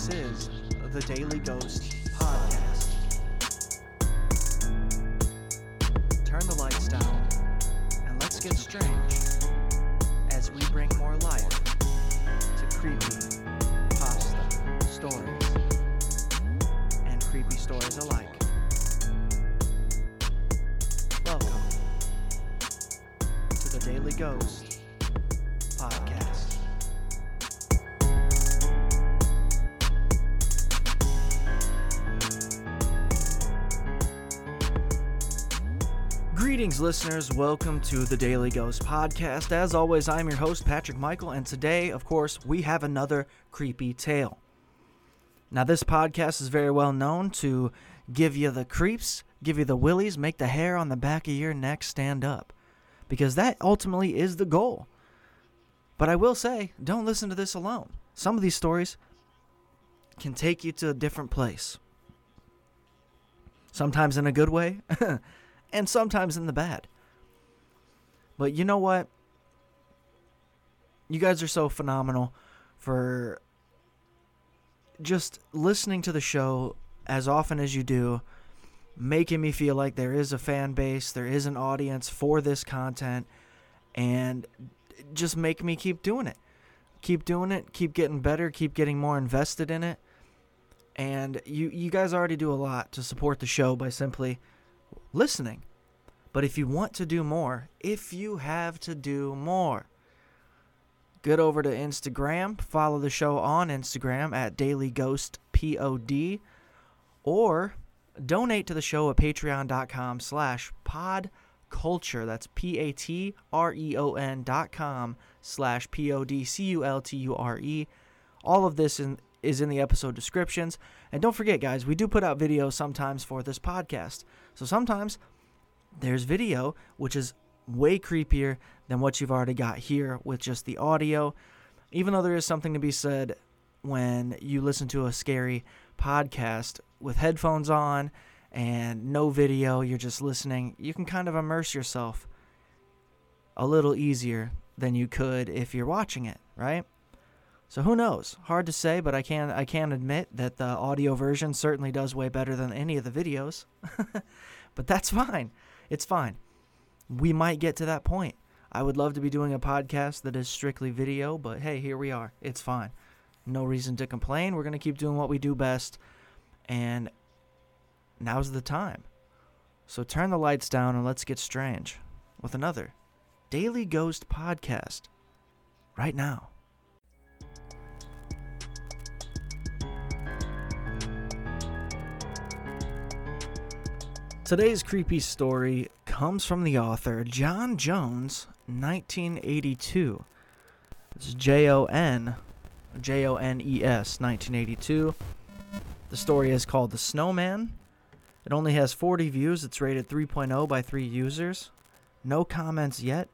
This is the Daily Ghost Podcast. Turn the lights down and let's get strange as we bring more life to creepy pasta stories and creepy stories alike. Welcome to the Daily Ghost Podcast. Greetings, listeners. Welcome to the Daily Ghost Podcast. As always, I'm your host, Patrick Michael, and today, of course, we have another creepy tale. Now, this podcast is very well known to give you the creeps, give you the willies, make the hair on the back of your neck stand up, because that ultimately is the goal. But I will say, don't listen to this alone. Some of these stories can take you to a different place. Sometimes in a good way, and sometimes in the bad. But you know what? You guys are so phenomenal for just listening to the show as often as you do, making me feel like there is a fan base, there is an audience for this content, and just make me keep doing it. Keep doing it, keep getting better, keep getting more invested in it. And you you guys already do a lot to support the show by simply listening. But if you want to do more, if you have to do more, get over to Instagram, follow the show on Instagram at Daily Ghost Pod, or donate to the show at patreon.com slash pod culture. That's P A T R E O N dot com slash P O D C U L T U R E. All of this in, is in the episode descriptions. And don't forget, guys, we do put out videos sometimes for this podcast. So sometimes there's video, which is way creepier than what you've already got here with just the audio. Even though there is something to be said when you listen to a scary podcast with headphones on and no video, you're just listening, you can kind of immerse yourself a little easier than you could if you're watching it, right? So who knows? Hard to say, but I can I can admit that the audio version certainly does way better than any of the videos. but that's fine. It's fine. We might get to that point. I would love to be doing a podcast that is strictly video, but hey, here we are. It's fine. No reason to complain. We're going to keep doing what we do best. And now's the time. So turn the lights down and let's get strange with another Daily Ghost podcast right now. Today's creepy story comes from the author Jon Jones, 1982. It's J O N J O N E S, 1982. The story is called The Snowman. It only has 40 views. It's rated 3.0 by 3 users. No comments yet,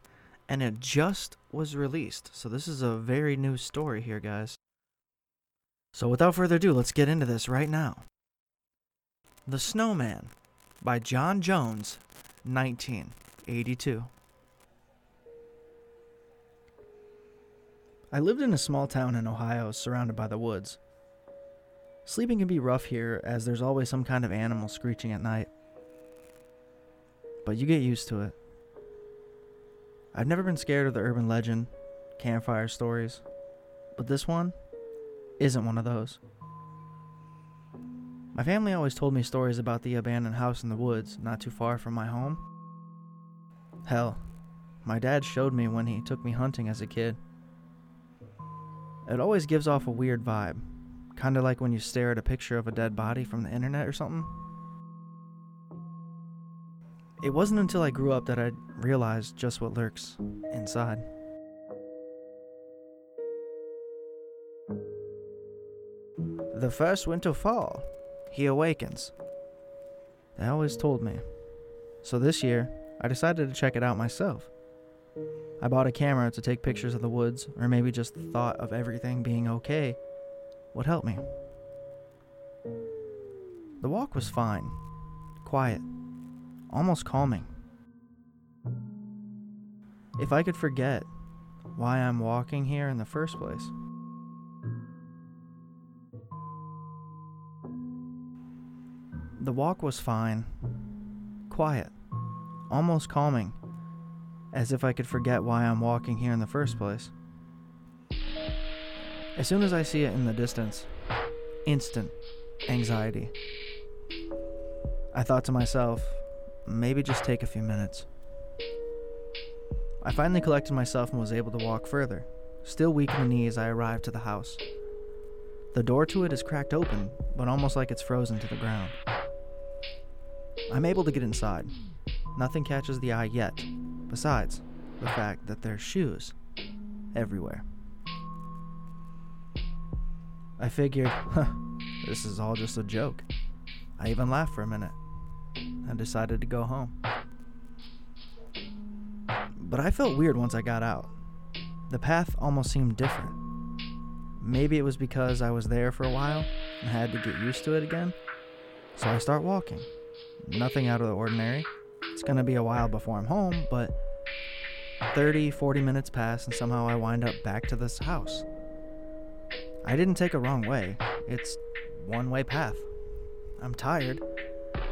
and it just was released. So this is a very new story here, guys. So without further ado, let's get into this right now. The Snowman by Jon Jones, 1982. I lived in a small town in Ohio surrounded by the woods. Sleeping can be rough here as there's always some kind of animal screeching at night. But you get used to it. I've never been scared of the urban legend, campfire stories, but this one isn't one of those. My family always told me stories about the abandoned house in the woods not too far from my home. Hell, my dad showed me when he took me hunting as a kid. It always gives off a weird vibe, kind of like when you stare at a picture of a dead body from the internet or something. It wasn't until I grew up that I realized just what lurks inside. The first winter fall, he awakens. They always told me. So this year, I decided to check it out myself. I bought a camera to take pictures of the woods, or maybe just the thought of everything being okay would help me. The walk was fine, quiet, almost calming. If I could forget why I'm walking here in the first place. The walk was fine, quiet, almost calming, as if I could forget why I'm walking here in the first place. As soon as I see it in the distance, instant anxiety. I thought to myself, maybe just take a few minutes. I finally collected myself and was able to walk further. Still weak in the knees, I arrived to the house. The door to it is cracked open, but almost like it's frozen to the ground. I'm able to get inside. Nothing catches the eye yet, besides the fact that there's shoes everywhere. I figured, huh, this is all just a joke. I even laughed for a minute and decided to go home. But I felt weird once I got out. The path almost seemed different. Maybe it was because I was there for a while and had to get used to it again. So I start walking. Nothing out of the ordinary. It's gonna be a while before I'm home, but 30, 40 minutes pass and somehow I wind up back to this house. I didn't take a wrong way. It's one way path. I'm tired,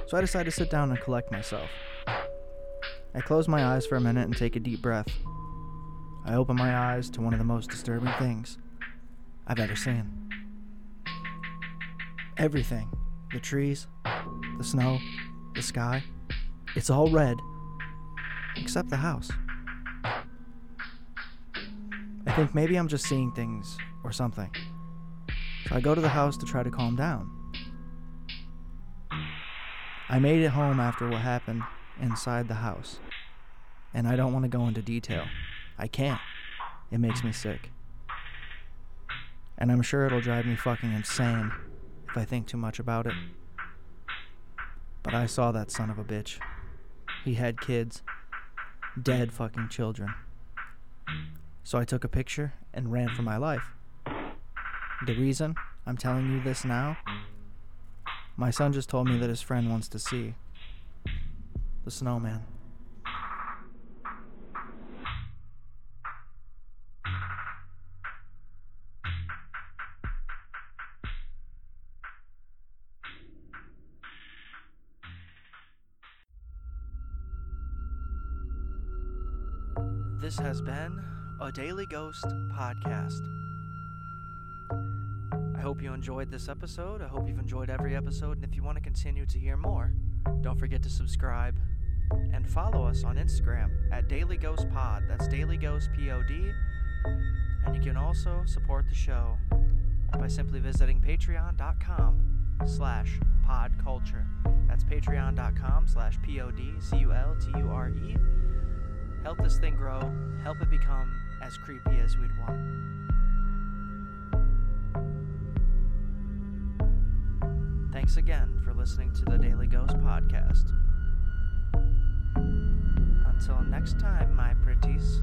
so I decide to sit down and collect myself. I close my eyes for a minute and take a deep breath. I open my eyes to one of the most disturbing things I've ever seen. Everything the trees, the snow, the sky it's all red, except the house. I think maybe I'm just seeing things or something. So I go to the house to try to calm down. I made it home after what happened inside the house. And I don't want to go into detail. I can't. It makes me sick. And I'm sure it'll drive me fucking insane if I think too much about it. But I saw that son of a bitch. He had kids. Dead fucking children. So I took a picture and ran for my life. The reason I'm telling you this now, my son just told me that his friend wants to see the snowman. This has been a Daily Ghost podcast I hope you enjoyed this episode. I hope you've enjoyed every episode. And if you want to continue to hear more, don't forget to subscribe and follow us on Instagram at Daily Ghost Pod. That's Daily Ghost Pod. And you can also support the show by simply visiting patreon.com slash podculture. That's patreon.com slash P-O-D-C-U-L-T-U-R-E. Help this thing grow. Help it become as creepy as we'd want. Thanks again for listening to the Daily Ghost Podcast. Until next time, my pretties.